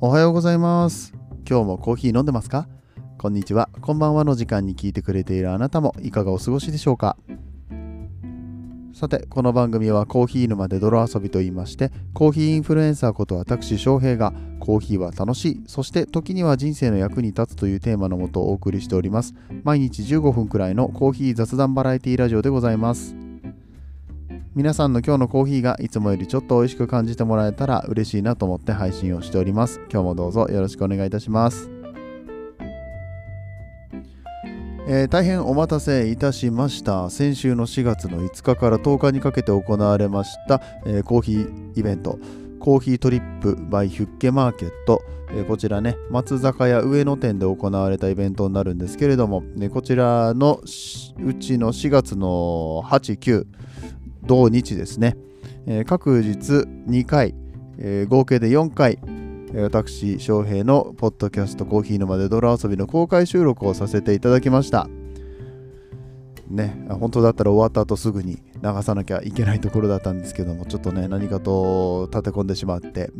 おはようございます。今日もコーヒー飲んでますか？こんにちは。こんばんはの時間に聞いてくれているあなたもいかがお過ごしでしょうか？さてこの番組はコーヒー沼で泥遊びと言いましてコーヒーインフルエンサーこと私翔平がコーヒーは楽しいそして時には人生の役に立つというテーマのもとお送りしております。毎日15分くらいのコーヒー雑談バラエティラジオでございます。皆さんの今日のコーヒーがいつもよりちょっと美味しく感じてもらえたら嬉しいなと思って配信をしております。今日もどうぞよろしくお願いいたします。えー大変お待たせいたしました先週の4月の5日から10日にかけて行われました、えーコーヒーイベント。コーヒートリップ by ヒュッケマーケット、えーこちらね松坂屋上野店で行われたイベントになるんですけれども、ね、こちらのうちの4月の89同日ですね、えー各日2回、えー合計で4回え私翔平のポッドキャストコーヒー沼で泥遊びの公開収録をさせていただきました。ね本当だったら終わった後すぐに流さなきゃいけないところだったんですけどもちょっとね何かと立て込んでしまって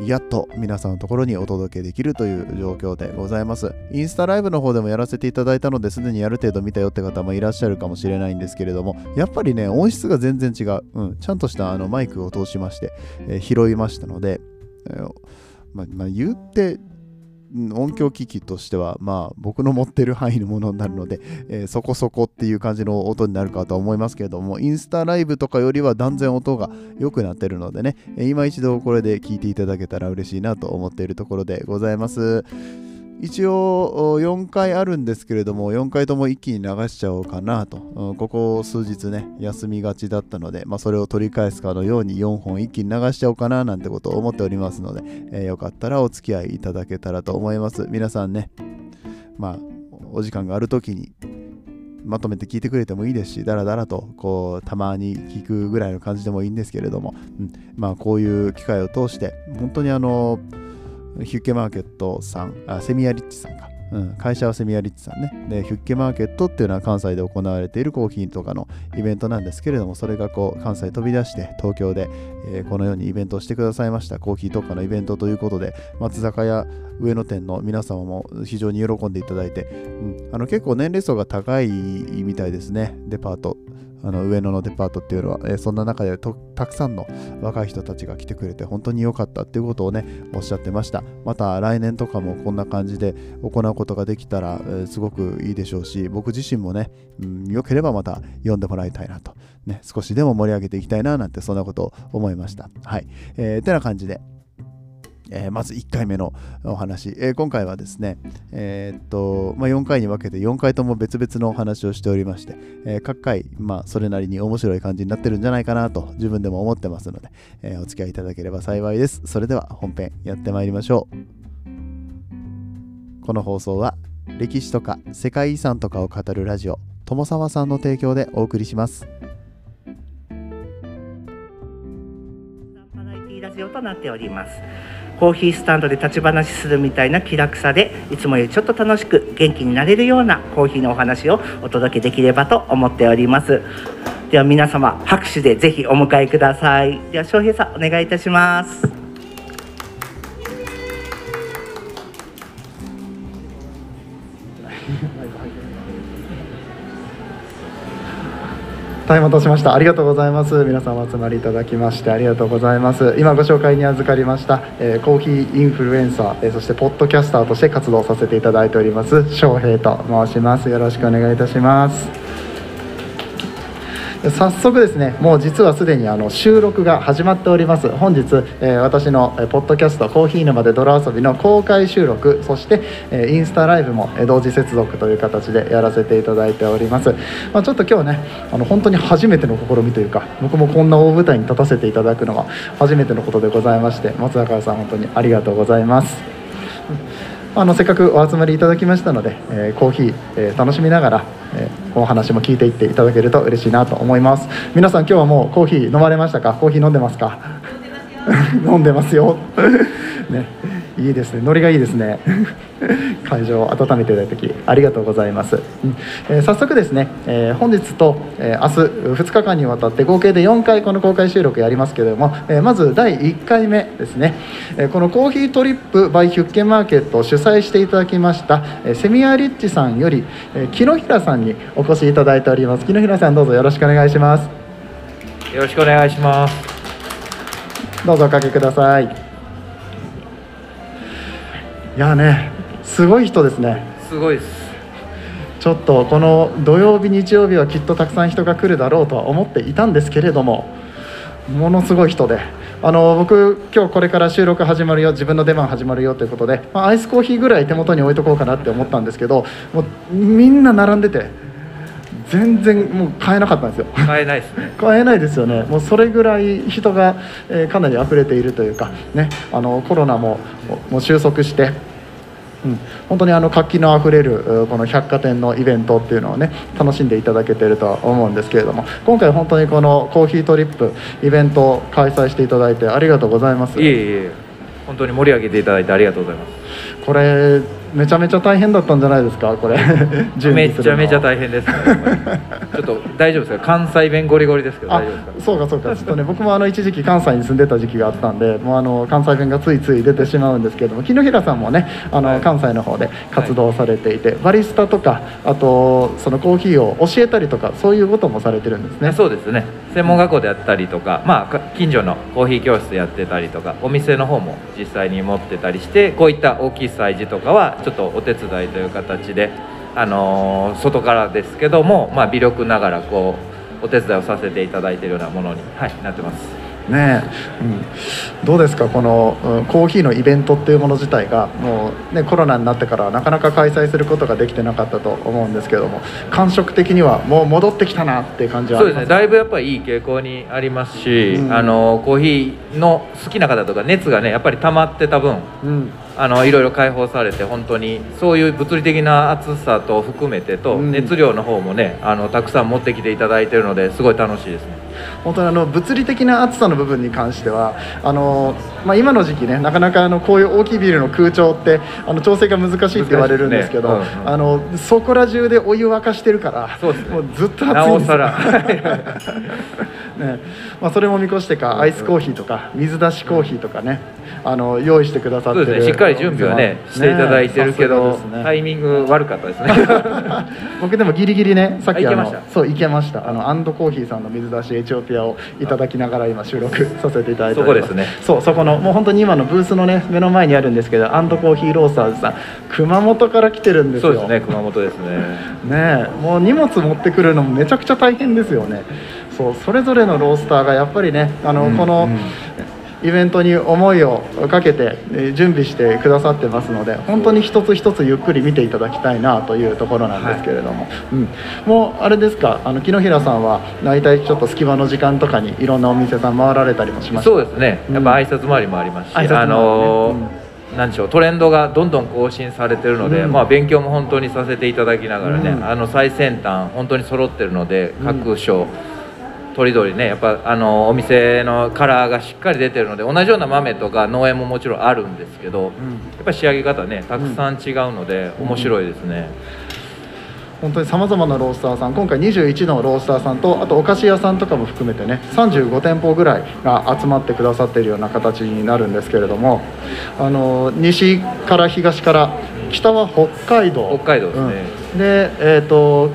やっと皆さんのところにお届けできるという状況でございます。インスタライブの方でもやらせていただいたのですでにある程度見たよって方もいらっしゃるかもしれないんですけれども、やっぱりね、音質が全然違う。うん、ちゃんとしたあのマイクを通しまして、えー拾いましたので、えーま、まあ、言って、音響機器としては、まあ、僕の持ってる範囲のものになるので、えーそこそこっていう感じの音になるかと思いますけれども、インスタライブとかよりは断然音が良くなってるのでね、えー今一度これで聞いていただけたら嬉しいなと思っているところでございます。一応4回あるんですけれども4回とも一気に流しちゃおうかなと。うんここ数日ね休みがちだったので、まあ、それを取り返すかのように4本一気に流しちゃおうかななんてことを思っておりますので、えーよかったらお付き合いいただけたらと思います。皆さんねまあお時間がある時にまとめて聞いてくれてもいいですし、だらだらとこうたまに聞くぐらいの感じでもいいんですけれども、うんまあこういう機会を通して、本当にあの、ヒュッケマーケットさん、あセミアリッチさんか、うん、会社はセミアリッチさんね。で、ヒュッケマーケットっていうのは関西で行われているコーヒーとかのイベントなんですけれども、それがこう関西飛び出して東京で、えーこのようにイベントをしてくださいました。コーヒー特化のイベントということで、松坂屋上野店の皆様も非常に喜んでいただいて、うん、あの結構年齢層が高いみたいですね、デパート。あの上野のデパートっていうのは、えーそんな中でたくさんの若い人たちが来てくれて本当に良かったっていうことをねおっしゃってましたまた来年とかもこんな感じで行うことができたら、えーすごくいいでしょうし僕自身もね、うん、良ければまた読んでもらいたいなと、ね、少しでも盛り上げていきたいななんてそんなことを思いましたはい、えーてな感じでえーまず1回目のお話、えー今回はですね、えーっとまあ、4回に分けて4回とも別々のお話をしておりまして、え各回、まあ、それなりに面白い感じになってるんじゃないかなと自分でも思ってますので、えお付き合いいただければ幸いです。それでは本編やってまいりましょう。この放送は歴史とか世界遺産とかを語るラジオ友沢さんの提供でお送りします。ラジオとなっております。コーヒースタンドで立ち話するみたいな気楽さでいつもよりちょっと楽しく元気になれるようなコーヒーのお話をお届けできればと思っております。では皆様拍手でぜひお迎えください。では翔平さんお願いいたします。タイム落としました。ありがとうございます。皆さんお集まりいただきましてありがとうございます。今ご紹介に預かりました、えーコーヒーインフルエンサー、えーそしてポッドキャスターとして活動させていただいております翔平と申します。よろしくお願いいたします。早速ですねもう実はすでにあの収録が始まっております。本日、えー私のポッドキャスト「コーヒー沼で泥遊び」の公開収録そして、えーインスタライブも同時接続という形でやらせていただいております、まあ、ちょっと今日ねあの本当に初めての試みというか僕もこんな大舞台に立たせていただくのは初めてのことでございまして松坂さん本当にありがとうございます。あのせっかくお集まりいただきましたので、えーコーヒー、えー楽しみながら、えーお話も聞いていっていただけると嬉しいなと思います。皆さん今日はもうコーヒー飲まれましたか？コーヒー飲んでますか？飲んでますよ、ね、いいですね。ノリがいいですね。会場を温めていただきありがとうございます、うんえー早速ですね、えー本日と、えー明日2日間にわたって合計で4回この公開収録やりますけれども、えーまず第1回目ですね、えーこのコーヒートリップ by ヒュッケマーケットを主催していただきました、えーセミアリッチさんより、えー木野平さんにお越しいただいております。木野平さんどうぞよろしくお願いします。よろしくお願いします。どうぞおかけくださいいやねすごい人ですねすごいです。ちょっとこの土曜日日曜日はきっとたくさん人が来るだろうとは思っていたんですけれどもものすごい人であの僕今日これから収録始まるよ自分の出番始まるよということで、まあアイスコーヒーぐらい手元に置いとこうかなって思ったんですけどもうみんな並んでて全然もう買えなかったんですよ。買えないですね。買えないですよね、もうそれぐらい人が、えーかなり溢れているというか、ね、あのコロナももう収束して、うん、本当にあの活気のあふれるうこの百貨店のイベントっていうのをね楽しんでいただけているとは思うんですけれども今回本当にこのコーヒートリップイベントを開催していただいてありがとうございます。いえいえ、本当に盛り上げていただいてありがとうございます。これめちゃめちゃ大変だったんじゃないですか？これ。めちゃめちゃ大変ですね。ちょっと大丈夫ですか？関西弁ゴリゴリですけどあ大丈夫ですか？そうかそうか。ちょっとね僕もあの一時期関西に住んでた時期があったんでもうあの関西弁がついつい出てしまうんですけれども木野平さんもねあの、はい。関西の方で活動されていて、バリスタとかあとそのコーヒーを教えたりとかそういうこともされてるんですね。ね、そうですね。専門学校であったりとか、まあか、近所のコーヒー教室やってたりとかお店の方も実際に持ってたりしてこういった大きい催事とかはちょっとお手伝いという形で、あのー外からですけども、まあ、微力ながらこうお手伝いをさせていただいているようなものに、はい、なってます。ねえ、うん、どうですかこの、うんコーヒーのイベントっていうもの自体がもう、ね、コロナになってからなかなか開催することができてなかったと思うんですけれども感触的にはもう戻ってきたなっていう感じはあそうですね。だいぶやっぱりいい傾向にありますし、うん。あのコーヒーの好きな方とか熱がねやっぱり溜まってた分うん。あのいろいろ解放されて本当にそういう物理的な暑さと含めてと、うん。熱量の方もねあのたくさん持ってきていただいてるのですごい楽しいですね本当にあの物理的な暑さの部分に関してはあの、まあ、今の時期ねなかなかあのこういう大きいビルの空調ってあの調整が難しいって言われるんですけどね。うんうん。あのそこら中でお湯沸かしてるからそうですね。もうずっと暑いなんおですよ。さら ね。まあ、それも見越してかアイスコーヒーとか水出しコーヒーとかねあの用意してくださってるね。しっかり準備はねしていただいてるけど、ね。タイミング悪かったですね。僕でもギリギリねさっきあのそういけました。あのアンドコーヒーさんの水出しエチオピアをいただきながら今収録させていただいてそこですね。そうそこのもう本当に今のブースのね目の前にあるんですけどアンドコーヒーロースターズさん熊本から来てるんですよ。そうですね熊本ですね。ねえもう荷物持ってくるのもめちゃくちゃ大変ですよねそうそれぞれのロースターがやっぱりねあの、うんこの、うん。イベントに思いをかけてえー準備してくださってますので本当に一つ一つゆっくり見ていただきたいなというところなんですけれども、う。ん、もうあれですか？あの木野平さんは大体ちょっと隙間の時間とかにいろんなお店さん回られたりもしましたそうですね。やっぱ挨拶回りもありますし、挨拶回りねあのーうん。なんでしょうトレンドがどんどん更新されてるので、うん。まあ、勉強も本当にさせていただきながらね、うん。あの最先端本当に揃ってるのでうん。各所、とりどりねやっぱあのお店のカラーがしっかり出てるので同じような豆とか農園ももちろんあるんですけど、やっぱり仕上げ方ねたくさん違うので、面白いですね、本当にさまざまなロースターさん今回21のロースターさんとあとお菓子屋さんとかも含めてね35店舗ぐらいが集まってくださっているような形になるんですけれどもあの西から東から北は北海道。北海道ですね。うん。でえっ、と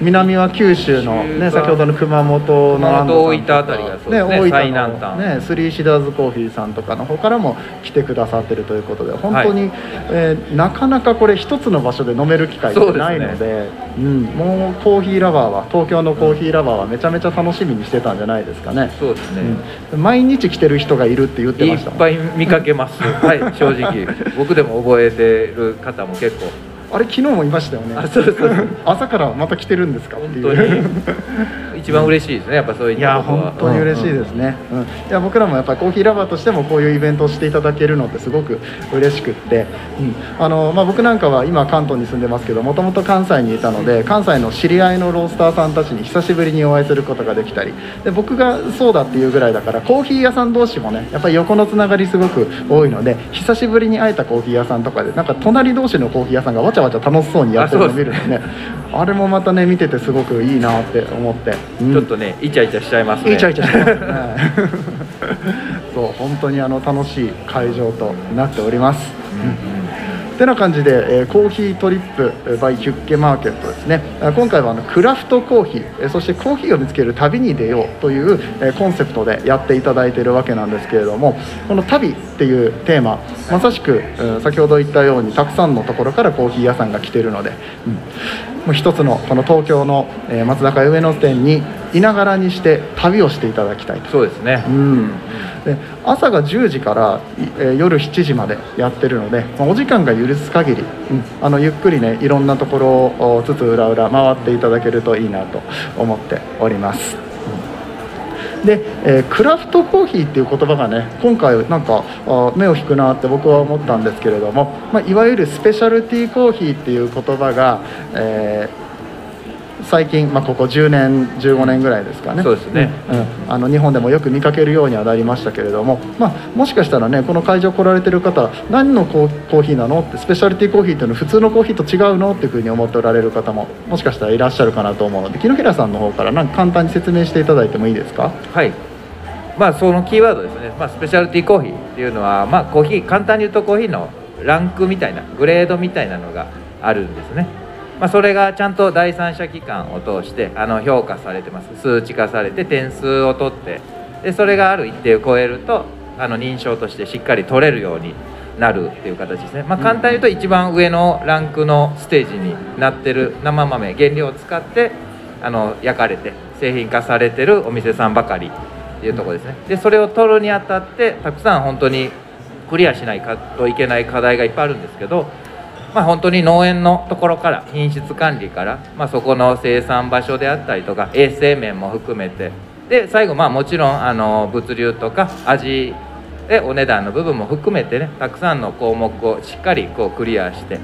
南は九州の、ね、先ほどの熊本の大分あたりがそうですね。大最分のねスリーシダーズコーヒーさんとかの方からも来てくださってるということで本当に、えーなかなかこれ一つの場所で飲める機会ってないのでうん、もうコーヒーラバーは東京のコーヒーラバーはめちゃめちゃ楽しみにしてたんじゃないですかね、そうですね、うん、毎日来てる人がいるって言っていっましたもん。ぱい見かけます。はい正直。僕でも覚えてる方も結構あれ昨日もいましたよね。朝からまた来てるんですかって本いう。当に。1一番嬉しいですねやっぱそういっいやたことは。本当に嬉しいですね、うん。いや僕らもやっぱりコーヒーラバーとしてもこういうイベントをしていただけるのってすごく嬉しくって、うん。あのまあ、僕なんかは今関東に住んでますけどもともと関西にいたので関西の知り合いのロースターさんたちに久しぶりにお会いすることができたり。で僕がそうだっていうぐらいだからコーヒー屋さん同士もねやっぱり横のつながりすごく多いので久しぶりに会えたコーヒー屋さんとかでなんか隣同士のコーヒー屋さんがわちゃわちゃ楽しそうにやってるのを見るとねあれもまたね見ててすごくいいなって思って、うんちょっとねイチャイチャしちゃいますね。イチャイチャしてます。ね そう本当にあの楽しい会場となっております、てな感じで、えーコーヒートリップえー by ヒュッケマーケットですね。あ今回はあのクラフトコーヒーえーそしてコーヒーを見つける旅に出ようという、えーコンセプトでやっていただいているわけなんですけれどもこの旅っていうテーマまさしく、うん先ほど言ったようにたくさんのところからコーヒー屋さんが来ているので、うんもう一つのこの東京の、えー松坂上野店にいながらにして旅をしていただきたいと。そうですね。うん、で朝が10時から、いえー夜7時までやってるので、まあお時間が許す限り、うんあのゆっくりねいろんなところをつつ裏裏回っていただけるといいなと思っております。で、えークラフトコーヒーっていう言葉がね今回なんか目を引くなって僕は思ったんですけれども、まあ、いわゆるスペシャルティーコーヒーっていう言葉が、えー最近、まあ、ここ10年15年ぐらいですかね。そうですね。うん。うん。あの日本でもよく見かけるようにはなりましたけれども、まあ、もしかしたらねこの会場来られてる方何のコーコーヒーなのってスペシャルティーコーヒーっていうのは普通のコーヒーと違うのっていうふうに思っておられる方ももしかしたらいらっしゃるかなと思うので木野平さんの方からなんか簡単に説明していただいてもいいですか？はい。まあそのキーワードですね、まあ、スペシャルティーコーヒーっていうのは、まあ、コーヒー簡単に言うとコーヒーのランクみたいなグレードみたいなのがあるんですね、まあ、それがちゃんと第三者機関を通してあの評価されてます。数値化されて点数を取ってでそれがある一定を超えるとあの認証としてしっかり取れるようになるっていう形ですね、まあ、簡単に言うと一番上のランクのステージになってる生豆原料を使ってあの焼かれて製品化されてるお店さんばかりっていうとこですね。でそれを取るにあたってたくさん本当にクリアしないといけない課題がいっぱいあるんですけど、まあ、本当に農園のところから品質管理から、まあ、そこの生産場所であったりとか衛生面も含めてで最後まあもちろんあの物流とか味でお値段の部分も含めてねたくさんの項目をしっかりこうクリアして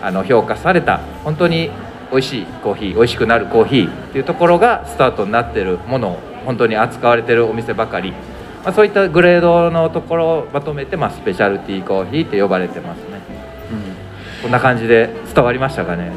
あの評価された本当に美味しいコーヒー美味しくなるコーヒーっていうところがスタートになってるものを本当に扱われてるお店ばかり、まあ、そういったグレードのところをまとめて、まあ、スペシャルティーコーヒーって呼ばれてますこんな感じで伝わりましたかね？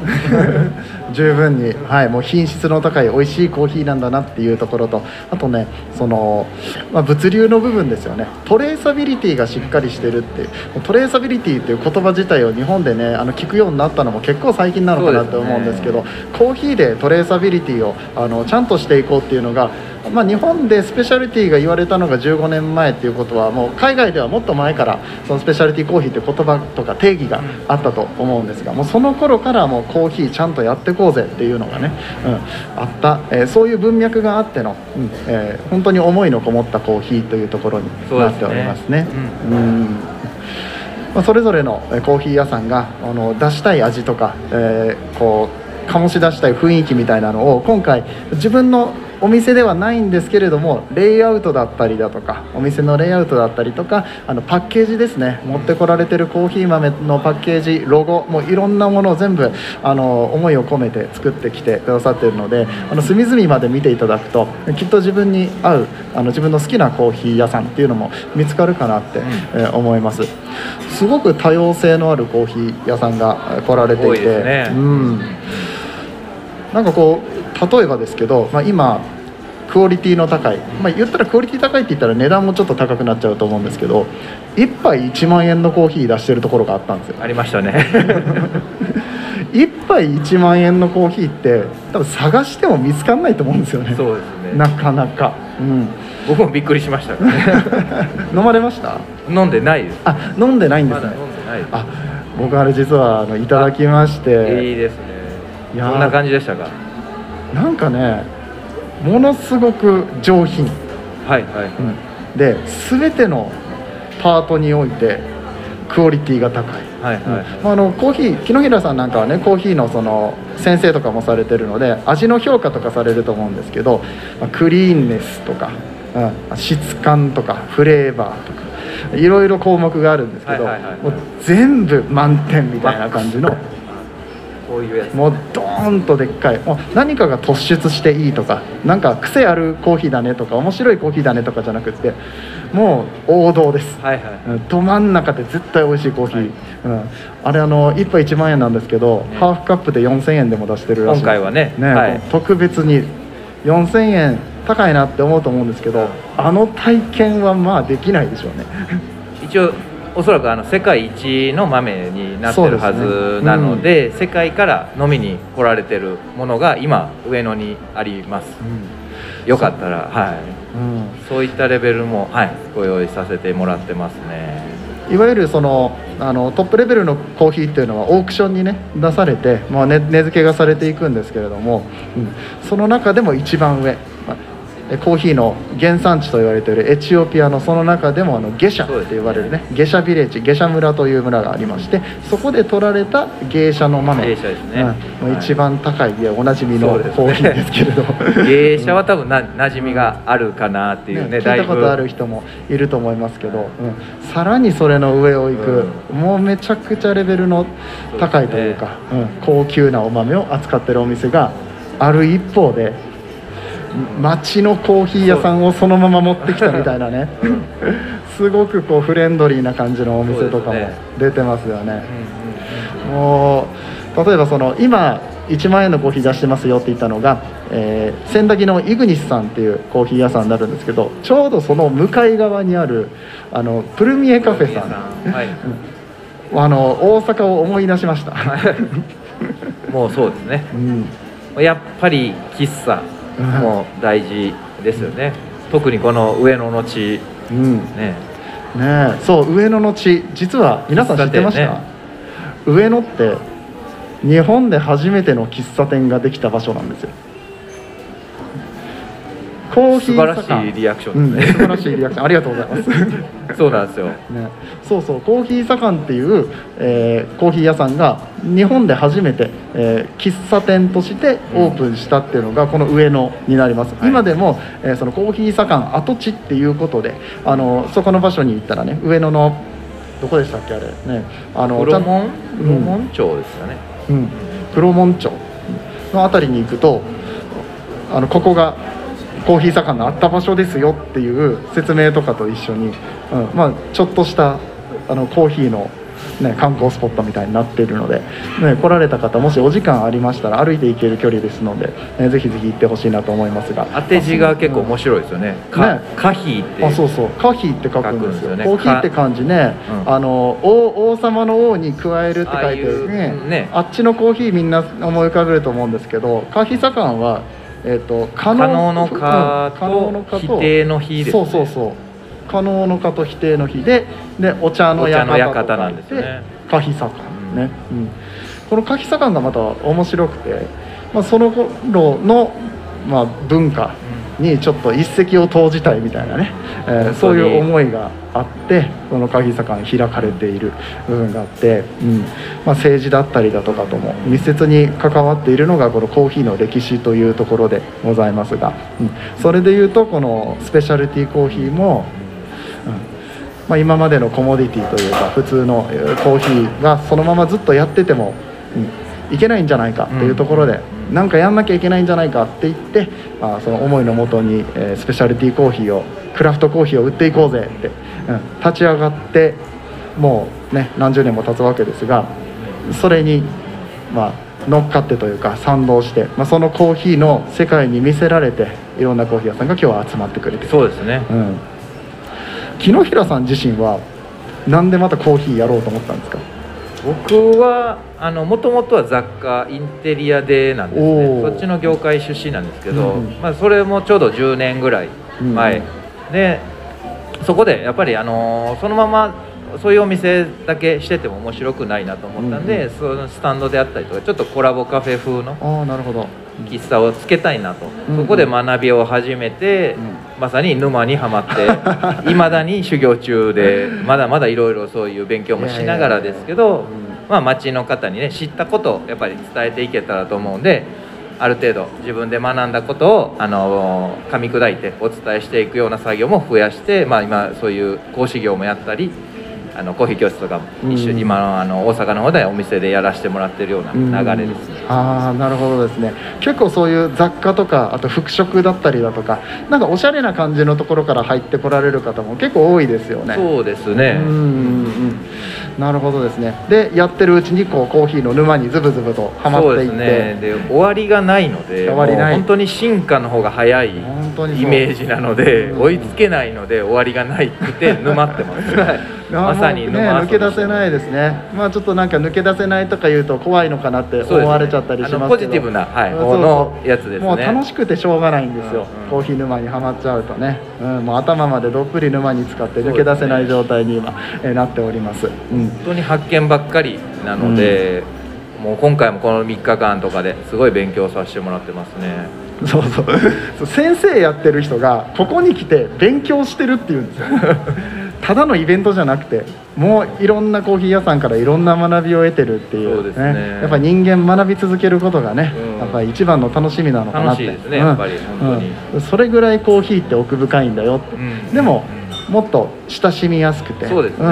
十分に、はい、もう品質の高い美味しいコーヒーなんだなっていうところとあとねその、まあ、物流の部分ですよね。トレーサビリティがしっかりしてるっていうトレーサビリティっていう言葉自体を日本でねあの聞くようになったのも結構最近なのかなって思うんですけどコーヒーでトレーサビリティをあのちゃんとしていこうっていうのがまあ、日本でスペシャリティが言われたのが15年前っていうことはもう海外ではもっと前からそのスペシャリティコーヒーって言葉とか定義があったと思うんですがもうその頃からもうコーヒーちゃんとやっていこうぜっていうのがね、うん、あった、えーそういう文脈があっての、うんえー本当に思いのこもったコーヒーというところになっておりますね。うん。まあ、それぞれのえーコーヒー屋さんがあの出したい味とか、えーこう醸し出したい雰囲気みたいなのを今回自分のお店ではないんですけれどもレイアウトだったりだとかお店のレイアウトだったりとかあのパッケージですね。持ってこられてるコーヒー豆のパッケージロゴもういろんなものを全部あの思いを込めて作ってきてくださっているのであの隅々まで見ていただくときっと自分に合うあの自分の好きなコーヒー屋さんっていうのも見つかるかなって、えー思います。すごく多様性のあるコーヒー屋さんがえー来られていてですね。うんなんかこう例えばですけど、まあ、今クオリティの高い、まあ、言ったらクオリティ高いって言ったら値段もちょっと高くなっちゃうと思うんですけど1杯1万円のコーヒー出してるところがあったんですよ。ありましたね。1杯1万円のコーヒーって多分探しても見つかんないと思うんですよね。そうですね。なかなか、うん、僕もびっくりしましたね。飲まれました？飲んでないです。あ飲んでないんでますだね飲んでないです。あ僕あれ実はあのいただきまして、いいですねいどんな感じでしたか？なんかねものすごく上品、はいはい。うん、で全てのパートにおいてクオリティが高い。はいはい。はいまあ、あのコーヒー木の平さんなんかはねコーヒーのその先生とかもされてるので味の評価とかされると思うんですけど、まあクリーンネスとか、うん、質感とかフレーバーとかいろいろ項目があるんですけど、もう全部満点みたいな感じの。こういうやつ。もうドーンとでっかい。もう何かが突出していいとかなんか癖あるコーヒーだねとか面白いコーヒーだねとかじゃなくってもう王道です。はいはい。うんど真ん中で絶対美味しいコーヒー、はい。うん、あれあの1杯1万円なんですけど、ね。ハーフカップで4000円でも出してるらしい。今回はね。はい。特別に4000円高いなって思うと思うんですけどあの体験はまあできないでしょうね。一応おそらくあの世界一の豆になってるはずなので世界から飲みに来られてるものが今上野にあります。よかったらはい。うん。そういったレベルもはいご用意させてもらってますね。いわゆるそのあのトップレベルのコーヒーっていうのはオークションにね出されて、まあ、ね値付けがされていくんですけれども、うん。その中でも一番上、コーヒーの原産地と言われているエチオピアのその中でもあのゲシャって言われるね。ゲシャビレッジゲシャ村という村がありましてそこで取られた芸者の豆。芸者ですね。うん。一番高いいやおなじみのコーヒーですけれど芸者は多分な馴染みがあるかなっていうねね、聞いたことある人もいると思いますけど、うん。さらにそれの上を行く、もうめちゃくちゃレベルの高いというかうん、高級なお豆を扱ってるお店がある一方で町のコーヒー屋さんをそのまま持ってきたみたいなね。すごくこうフレンドリーな感じのお店とかも出てますよね。もう例えばその今1万円のコーヒー出してますよって言ったのが、えー千駄木のイグニスさんっていうコーヒー屋さんになるんですけどちょうどその向かい側にあるあのプルミエカフェさん。はい。あの大阪を思い出しました、もうそうですね。うん、やっぱり喫茶も大事ですよね、特にこの上野の地。うん、ね。ねえ。そう上野の地。実は皆さん知ってました、喫茶店上野って日本で初めての喫茶店ができた場所なんですよコーヒー素晴らし酒いリアクショうん、ンですね、素晴らしいリアクション。ありがとうございます。そうなんですよ。ね、そうそうコーヒー左官っていう、えーコーヒー屋さんが日本で初めて、えー喫茶店としてオープンしたっていうのがこの上野になります、はい。今でも、えーそのコーヒー左官跡地っていうことであのそこの場所に行ったらね上野のどこでしたっけあれ？ね。あの黒門？黒門町ですよね、うん、黒門町の辺りに行くとあのここがコーヒー盛んのあった場所ですよっていう説明とかと一緒に、うんまあ、ちょっとしたあのコーヒーの、ね、観光スポットみたいになっているので、ね、来られた方もしお時間ありましたら歩いて行ける距離ですので、ね、ぜひぜひ行ってほしいなと思いますが。当て字が結構面白いですよね。かね。カヒーって。あそうそう。カヒーって書くんですよ。ね。コーヒーって漢字ね、うん。あの王王様の王に加えるって書いてああいうね。ねあっちのコーヒーみんな思い浮かべると思うんですけどカヒ左官は、えー、と可可能の可と否定の否ですね。そうそうそう。可能の可と否定の否ででお茶の館なんですね。書いてカヒ左官ね、うん。このカヒ左官がまた面白くて、まあ、その頃の、まあ、文化にちょっと一石を投じたいみたいなね、えーそういう思いがあってこの鍵坂に開かれている部分があって、うん。まあ、政治だったりだとかとも密接に関わっているのがこのコーヒーの歴史というところでございますが、うん。それでいうとこのスペシャルティーコーヒーも、うん。まあ、今までのコモディティというか普通のえーコーヒーがそのままずっとやってても、うん、いけないんじゃないかっていうところで、なんかやんなきゃいけないんじゃないかって言って、まあ、その思いのもとに、えースペシャルティーコーヒーをクラフトコーヒーを売っていこうぜって、うん、立ち上がってもうね何十年も経つわけですがそれにまあ乗っかってというか賛同して、まあ、そのコーヒーの世界に見せられていろんなコーヒー屋さんが今日は集まってくれてる。そうですね。うん、木の平さん自身はなんでまたコーヒーやろうと思ったんですか？僕はあのもともとは雑貨インテリアでなんですね。そっちの業界出身なんですけど、うんうん。まあ、それもちょうど10年ぐらい前、うんでそこでやっぱりあのそのままそういうお店だけしてても面白くないなと思ったんで、そのスタンドであったりとかちょっとコラボカフェ風のああなるほど。喫茶をつけたいなと、うんそこで学びを始めて、うまさに沼にはまって いまだに修行中でまだまだいろいろそういう勉強もしながらですけど、まあ、町の方にね知ったことをやっぱり伝えていけたらと思うんである程度自分で学んだことをあの噛み砕いてお伝えしていくような作業も増やして、まあ、今そういう講師業もやったりあのコーヒー教室とかも一緒にうん。今のあの大阪の方でお店でやらせてもらってるような流れですね。ああなるほどですね。結構そういう雑貨とかあと服飾だったりだとかなんかおしゃれな感じのところから入ってこられる方も結構多いですよね。そうですね、うんうんうんなるほどですね。でやってるうちにこうコーヒーの沼にズブズブとはまっていって、そうですね。で終わりがないので終わりない。本当に進化の方が早い本当にそう。イメージなのでうん。追いつけないので終わりがないくて 沼ってます。まさにね。沼抜け出せないですね。まあちょっとなんか抜け出せないとか言うと怖いのかなって思われちゃったりしますけど。あのポジティブなはいそうのやつですね。もう楽しくてしょうがないんですよ、うん。うんコーヒー沼にはまっちゃうとね、うん、もう頭までどっぷり沼に使って抜け出せない状態に今、えーなっております、うん本当に発見ばっかりなので、もう今回もこの3日間とかですごい勉強させてもらってますね。そうそう。先生やってる人がここに来て勉強してるっていうんですよ。ただのイベントじゃなくてもういろんなコーヒー屋さんからいろんな学びを得てるっていう。そうね。やっぱ人間学び続けることがね、うん。やっぱり一番の楽しみなのかなって。楽しいですねやっぱり本当に。うん。それぐらいコーヒーって奥深いんだよって、うん。でも、もっと親しみやすくて。そうですね。ん。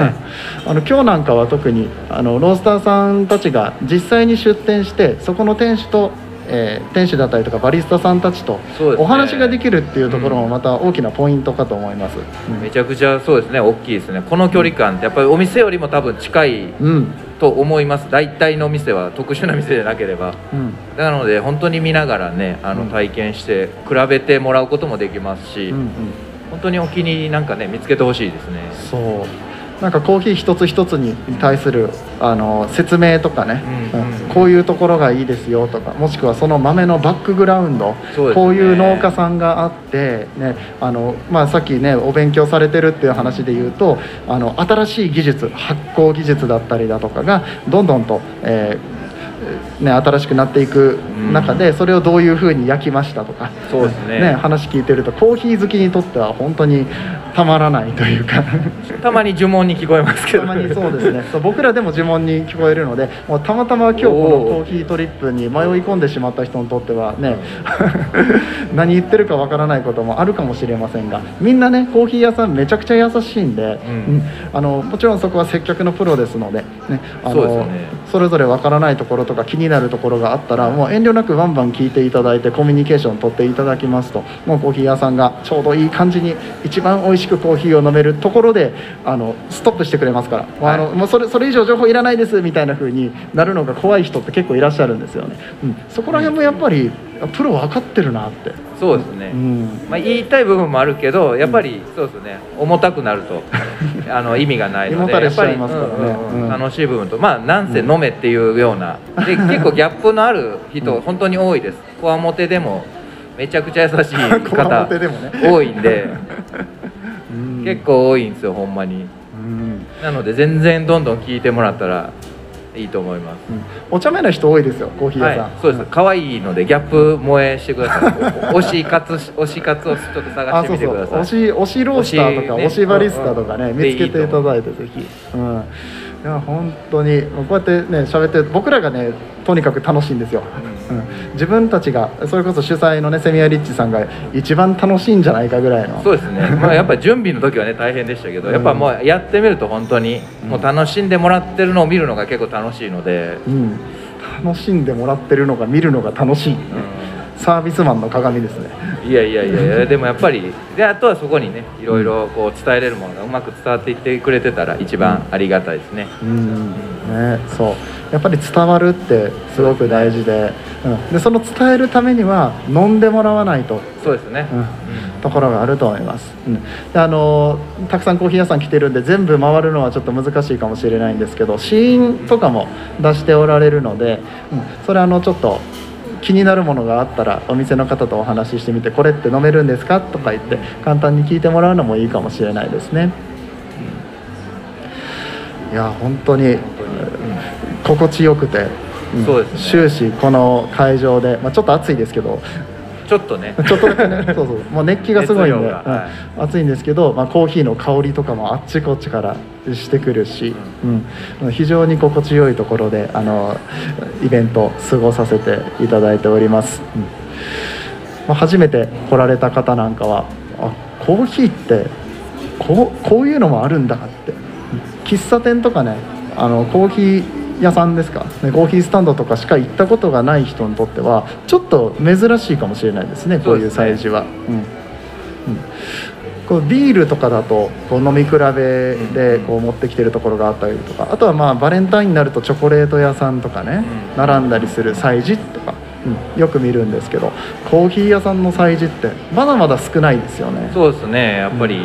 あの今日なんかは特にあのロースターさんたちが実際に出店してそこの店主と、えー店主だったりとかバリスタさんたちとお話ができるっていうところもまた大きなポイントかと思います。めちゃくちゃそうですね。大きいですね。この距離感ってやっぱりお店よりも多分近いうん、うんと思います。大体のお店は特殊な店でなければ。うん。なので本当に見ながらねあのうん。体験して比べてもらうこともできますし、うんうん本当にお気に入りなんかね見つけてほしいですね。そう。なんかコーヒー一つ一つに対するあの説明とかね、うんうんこういうところがいいですよとかもしくはその豆のバックグラウンド、ね。こういう農家さんがあって、ねあのまあ、さっきねお勉強されてるっていう話で言うとあの新しい技術発酵技術だったりだとかがどんどんと、えーね、新しくなっていく中でそれをどういうふうに焼きましたとかそうですね。話聞いてるとコーヒー好きにとっては本当にたまらないというか。たまに呪文に聞こえますけど。たまにそうですね。そう僕らでも呪文に聞こえるのでもうたまたま今日このコーヒートリップに迷い込んでしまった人にとってはね 何言ってるかわからないこともあるかもしれませんがみんなねコーヒー屋さんめちゃくちゃ優しいんで、うん。うん。あのもちろんそこは接客のプロですので、ねあそうですのよねそれぞれわからないところとか気になるところがあったらもう遠慮なくバンバン聞いていただいてコミュニケーション取っていただきますと。もうコーヒー屋さんがちょうどいい感じに一番美味しくコーヒーを飲めるところであのストップしてくれますから、もうあのはいもうそれそれ以上情報いらないですみたいな風になるのが怖い人って結構いらっしゃるんですよね、うん、そこら辺もやっぱりプロ分かってるなって、そうですね、うん、まあ、言いたい部分もあるけどやっぱりそうですね。重たくなると あの意味がないのでやっぱり楽しい部分とまあなんせ飲めっていうような、で結構ギャップのある人、うん。本当に多いです。こわもてでもめちゃくちゃ優しい方 てでもね。多いんでうん。結構多いんですよほんまに。うん。なので全然どんどん聞いてもらったらいいと思います。うん。お茶目な人多いですよコーヒー屋さん、はい、そうです。可愛いのでギャップ萌えしてください。推し活推し活をちょっと探してみてください。推し推しロースターとか推しね。推しバリスタとかね見つけていただいてぜひ。うんいや本当にこうやってね喋って僕らがねとにかく楽しいんですよ、うん、自分たちがそれこそ主催のねセミアリッチさんが一番楽しいんじゃないかぐらいの。そうですね、まあ、やっぱ準備の時はね大変でしたけど、やっぱもうやってみると本当にもう楽しんでもらってるのを見るのが結構楽しいので、うん、楽しんでもらってるのが見るのが楽しい、サービスマンの鏡ですね。いやいやいやいやでもやっぱりであとはそこにねいろいろこう伝えれるものがうまく伝わっていってくれてたら一番ありがたいですね、うん。ね、そう。やっぱり伝わるってすごく大事で,、うん、でその伝えるためには飲んでもらわないと、そうですね、うん。ところがあると思います、うん。であのたくさんコーヒー屋さん来てるんで全部回るのはちょっと難しいかもしれないんですけど試飲とかも出しておられるので、うん、それあのちょっと気になるものがあったらお店の方とお話ししてみてこれって飲めるんですか？とか言って簡単に聞いてもらうのもいいかもしれないですね。いや本当に心地よくて、んそうですね終始この会場で、まあ、ちょっと暑いですけどちょっとね。ちょっとだけね。そうそう。もう熱気がすごいんで、はいうん。暑い。んですけど、まあ、コーヒーの香りとかもあっちこっちからしてくるし、うん。非常に心地よいところであのイベント過ごさせていただいております、うん。まあ、初めて来られた方なんかはあコーヒーってこうこういうのもあるんだって。喫茶店とかねあのコーヒー屋さんですか、ね、コーヒースタンドとかしか行ったことがない人にとってはちょっと珍しいかもしれないですねこういうサイズは。うん。うん。こうビールとかだとこう飲み比べでこう持ってきてるところがあったりとかあとはまあバレンタインになるとチョコレート屋さんとかねうん。並んだりする催事とか、うん。よく見るんですけどコーヒー屋さんの催事ってまだまだ少ないですよね。そうですねやっぱり、う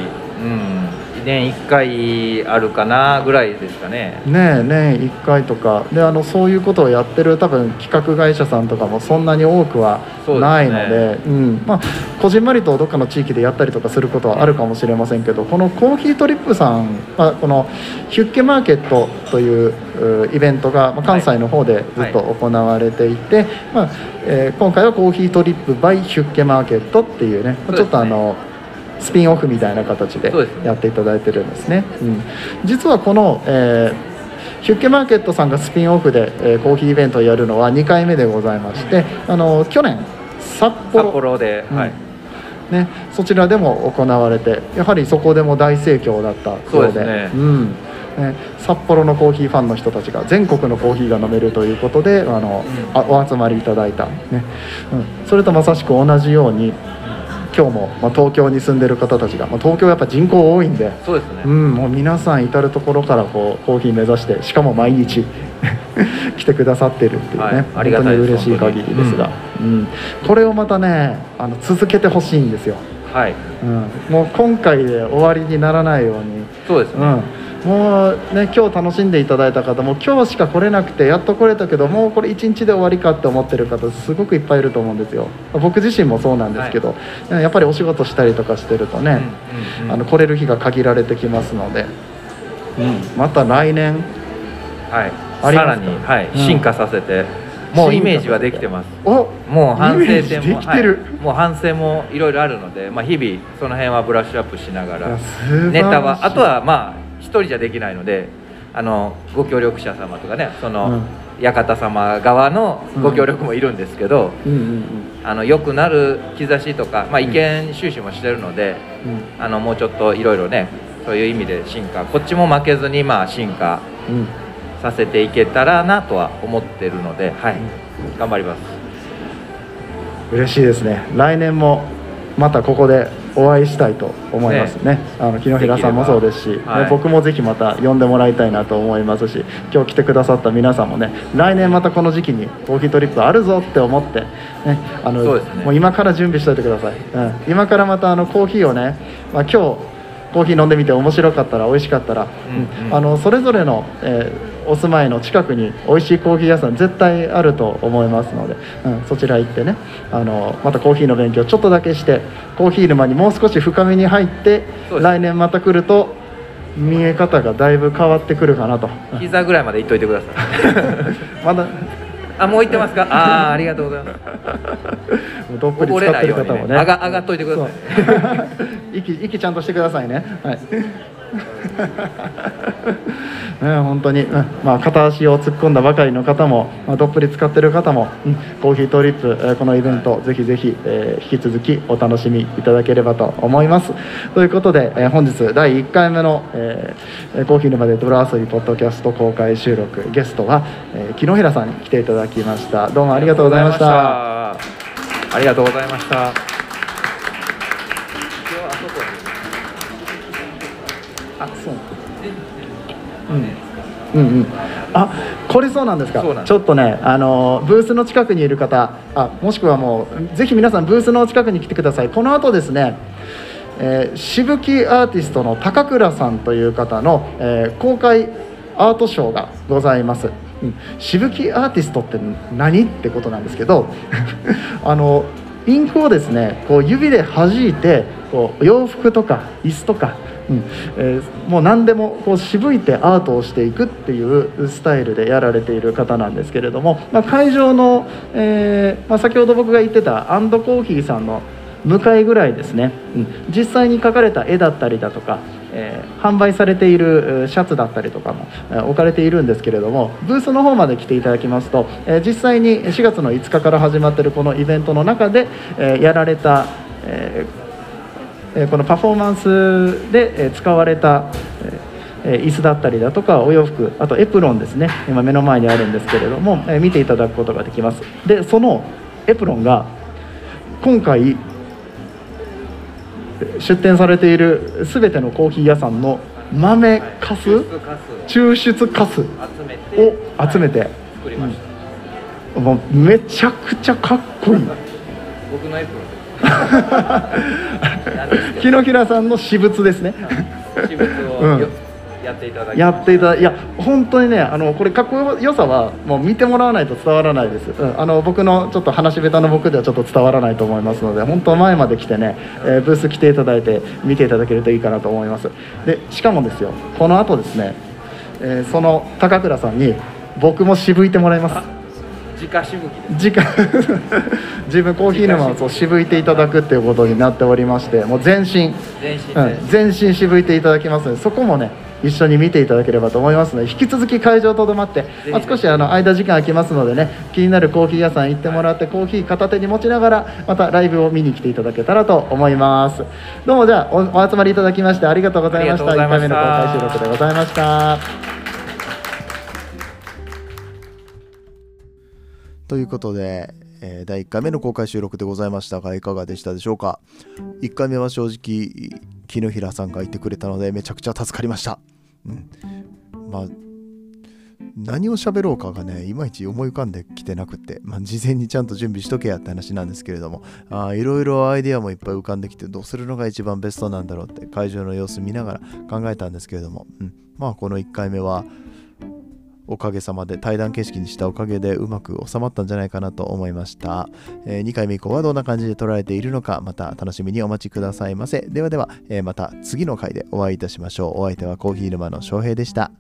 ん年1回あるかなぐらいですかね。ねえ年1回とか。であのそういうことをやってる多分企画会社さんとかもそんなに多くはないのでそううん。まあ、こじんまりとどっかの地域でやったりとかすることはあるかもしれませんけどこのコーヒートリップさん、まあ、このヒュッケマーケットといううイベントが、まあ、関西の方でずっと行われていて、まあえー今回はコーヒートリップ by ヒュッケマーケットっていうねねちょっとあのスピンオフみたいな形でやっていただいてるんですね。うん、実はこの、えーヒュッケマーケットさんがスピンオフで、えーコーヒーイベントをやるのは2回目でございまして、あの去年札幌。で、うん。はい。ね、そちらでも行われてやはりそこでも大盛況だったようで。そうですね。ん。ね、札幌のコーヒーファンの人たちが全国のコーヒーが飲めるということであの、うん。あお集まりいただいた、ね。うん、それとまさしく同じように今日も、まあ、東京に住んでる方たちが、まあ、東京やっぱ人口多いんで。そうですね、うん、もう皆さん至る所からこうコーヒー目指してしかも毎日 来てくださってるっていうね、はいありが本当たいですに嬉しい限りですが、うん。これをまたねあの続けてほしいんですよ、はい。うん、もう今回で終わりにならないように、そうですね、うん、もうね今日楽しんでいただいた方も今日しか来れなくてやっと来れたけどもうこれ1日で終わりかって思ってる方すごくいっぱいいると思うんですよ。僕自身もそうなんですけど、やっぱりお仕事したりとかしてるとね、うんうんうん。あの来れる日が限られてきますので、うん、また来年はい、ありさらに、はいうん。進化させてもうイメージはできてます。おもう反省点もできてる。はい。もう反省もいろいろあるので、まあ、日々その辺はブラッシュアップしながらネタはあとはまあ一人じゃできないのであのご協力者様とかねその、うん。館様側のご協力もいるんですけど、あの良くなる兆しとか、まあ、意見収集もしてるので、うん。あのもうちょっといろいろねそういう意味で進化こっちも負けずにまあ進化させていけたらなとは思ってるので、はい、頑張ります。嬉しいですね。来年もまたここでお会いしたいと思いますね。あの木の平さんもそうですし、はい。ね僕もぜひまた呼んでもらいたいなと思いますし今日来てくださった皆さんもね来年またこの時期にコーヒートリップあるぞって思って、ね、あのね。もう今から準備しておいてください、うん、今からまたあのコーヒーをね、まあ、今日コーヒー飲んでみて面白かったら美味しかったら、うん。うん。あのそれぞれの、えーお住まいの近くに美味しいコーヒー屋さん絶対あると思いますので、うん、そちら行ってねあのまたコーヒーの勉強ちょっとだけしてコーヒー沼にもう少し深めに入って来年また来ると見え方がだいぶ変わってくるかなと膝ぐらいまで行っといてください。まだあ、もう行ってますか？ああ、ありがとうございます。どっぷり溺使ってる方もねね。上が上がっといてください。息息ちゃんとしてくださいね。はい。ね本当に、うんまあ片足を突っ込んだばかりの方も、まあ、どっぷり使ってる方も、うんコーヒートリップ、えーこのイベント、ぜひぜひ、えー引き続きお楽しみいただければと思います。ということで、えー本日第1回目の、えーえーコーヒー沼でドラ遊びポッドキャスト公開収録ゲストは、えー木野平さんに来ていただきました。どうもありがとうございました。ありがとうございました。うんうん。うんあこれそうなんですか。ちょっとねあのブースの近くにいる方あもしくはもうぜひ皆さんブースの近くに来てください。この後ですねえー、しぶきアーティストの高倉さんという方の、えー公開アートショーがございます、うん、しぶきアーティストって何ってことなんですけど あのインクをですねこう指で弾いてこう洋服とか椅子とかえーもう何でもこう渋いてアートをしていくっていうスタイルでやられている方なんですけれども、まあ、会場の、えーまあ、先ほど僕が言ってたアンドコーヒーさんの向かいぐらいですね、うん、実際に描かれた絵だったりだとか、えー販売されているシャツだったりとかも置かれているんですけれどもブースの方まで来ていただきますと、え実際に4月の5日から始まっているこのイベントの中で、えやられた、えーこのパフォーマンスでえー使われた、椅子だったりだとかお洋服あとエプロンですね。今目の前にあるんですけれども、えー見ていただくことができます。でそのエプロンが今回出店されている全てのコーヒー屋さんの豆かす抽出かすを集めて、作りました、もうめちゃくちゃかっこいい。僕のエプロン木の平さんの私物ですね。私物うん。をよやっていただきやっていただだいや本当にねあのこれかっこよさはもう見てもらわないと伝わらないです、うん、あの僕のちょっと話し下手の僕ではちょっと伝わらないと思いますので本当前まで来てね、えーブース来ていただいて見ていただけるといいかなと思います。でしかもですよこの後ですね、えーその高倉さんに僕も渋いてもらいます直しぶきです。自 分コーヒー沼をそう渋いていただくっていうことになっておりましてもう全身。全身で、うん、全身渋いていただきますのでそこもね一緒に見ていただければと思いますので引き続き会場とどまって、まあ、少しあの間時間空きますのでね気になるコーヒー屋さん行ってもらってコーヒー片手に持ちながらまたライブを見に来ていただけたらと思います。どうもじゃあおお集まりいただきましてありがとうございました。ありがとうございました。1回目の公開収録でございましたということで、えー第1回目の公開収録でございましたがいかがでしたでしょうか？1回目は正直木の平さんがいてくれたのでめちゃくちゃ助かりました、うん、まあ何を喋ろうかがねいまいち思い浮かんできてなくて、まあ、事前にちゃんと準備しとけやって話なんですけれどもあいろいろアイデアもいっぱい浮かんできてどうするのが一番ベストなんだろうって会場の様子見ながら考えたんですけれども、うん、まあこの1回目はおかげさまで対談形式にしたおかげでうまく収まったんじゃないかなと思いました、え2回目以降はどんな感じで撮られているのかまた楽しみにお待ちくださいませ。ではでは、えーまた次の回でお会いいたしましょう。お相手はコーヒー沼の翔平でした。